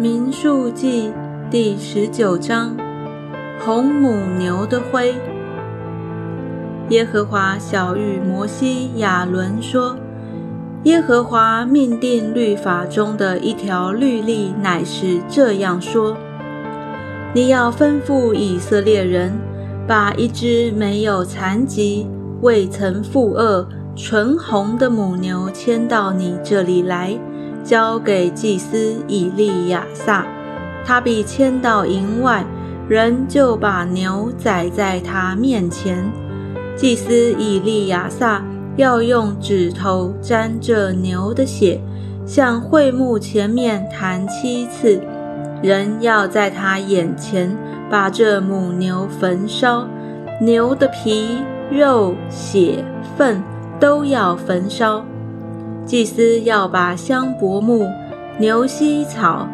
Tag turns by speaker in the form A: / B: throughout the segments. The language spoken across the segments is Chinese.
A: 民数记第十九章，红母牛的灰。耶和华小谕摩西、亚伦说：“耶和华命定律法中的一条律例，乃是这样说：你要吩咐以色列人，把一只没有残疾、未曾负恶、纯红的母牛牵到你这里来。”交给祭司以利亚撒，他必牵到营外，人就把牛宰在他面前。祭司以利亚撒要用指头沾这牛的血，向会幕前面弹七次。人要在他眼前把这母牛焚烧，牛的皮、肉、血、粪都要焚烧。祭司要把香柏木、牛膝草、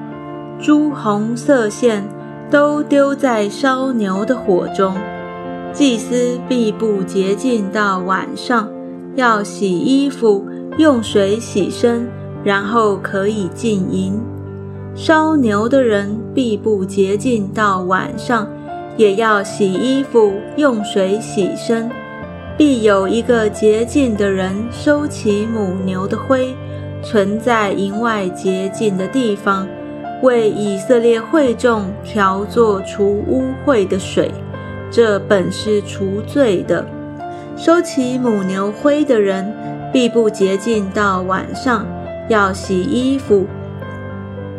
A: 朱红色线都丢在烧牛的火中。祭司必不洁净到晚上，要洗衣服，用水洗身，然后可以进营。烧牛的人必不洁净到晚上，也要洗衣服，用水洗身。必有一个洁净的人收起母牛的灰，存在营外洁净的地方，为以色列会众调作除污秽的水。这本是除罪的。收起母牛灰的人，必不洁净到晚上，要洗衣服。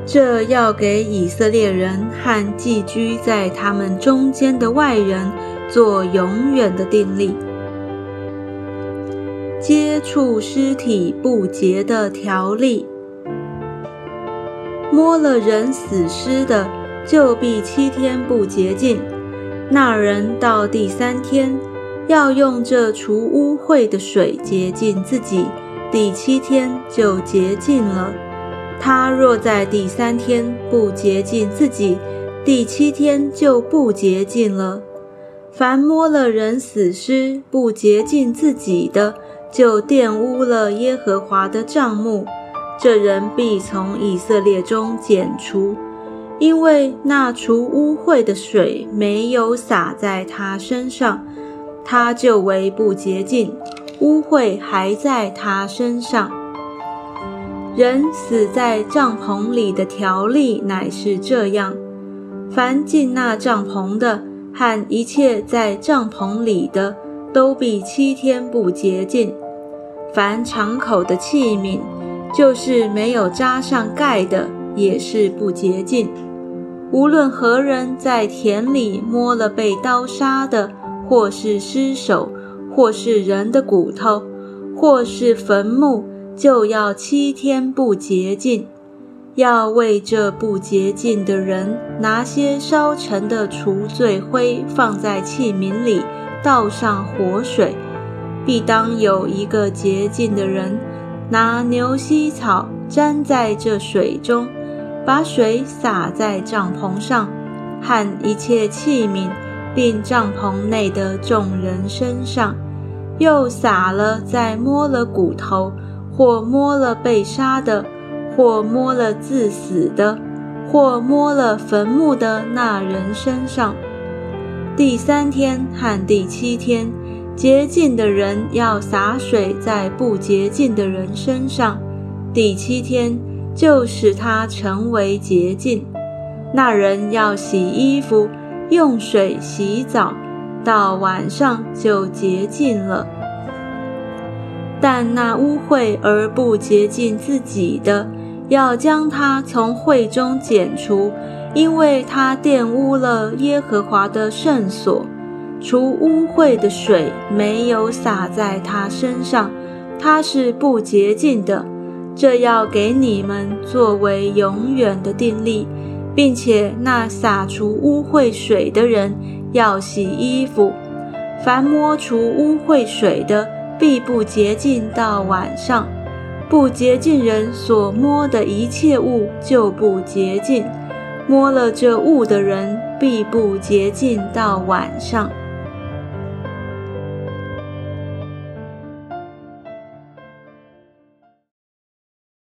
A: 这要给以色列人和寄居在他们中间的外人做永远的定例。接触尸体不洁的条例，摸了人死尸的，就必七天不洁净。那人到第三天，要用这除污秽的水洁净自己，第七天就洁净了。他若在第三天不洁净自己，第七天就不洁净了。凡摸了人死尸不洁净自己的，就玷污了耶和华的帐幕，这人必从以色列中剪除，因为那除污秽的水没有洒在他身上，他就为不洁净，污秽还在他身上。人死在帐篷里的条例乃是这样：凡进那帐篷的和一切在帐篷里的。都必七天不洁净。凡敞口的器皿，就是没有扎上盖的，也是不洁净。无论何人在田里摸了被刀杀的，或是尸首，或是人的骨头，或是坟墓，就要七天不洁净。要为这不洁净的人拿些烧成的除罪灰放在器皿里。倒上活水，必当有一个洁净的人拿牛膝草沾在这水中，把水洒在帐篷上和一切器皿，并帐篷内的众人身上，又洒了在摸了骨头或摸了被杀的，或摸了自死的，或摸了坟墓的那人身上。第三天和第七天，洁净的人要洒水在不洁净的人身上。第七天就使他成为洁净。那人要洗衣服，用水洗澡，到晚上就洁净了。但那污秽而不洁净自己的，要将他从会中剪除。因为他玷污了耶和华的圣所，除污秽的水没有洒在他身上，他是不洁净的。这要给你们作为永远的定例，并且那洒除污秽水的人要洗衣服。凡摸除污秽水的，必不洁净到晚上。不洁净人所摸的一切物就不洁净。摸了这物的人，必不洁净到晚上。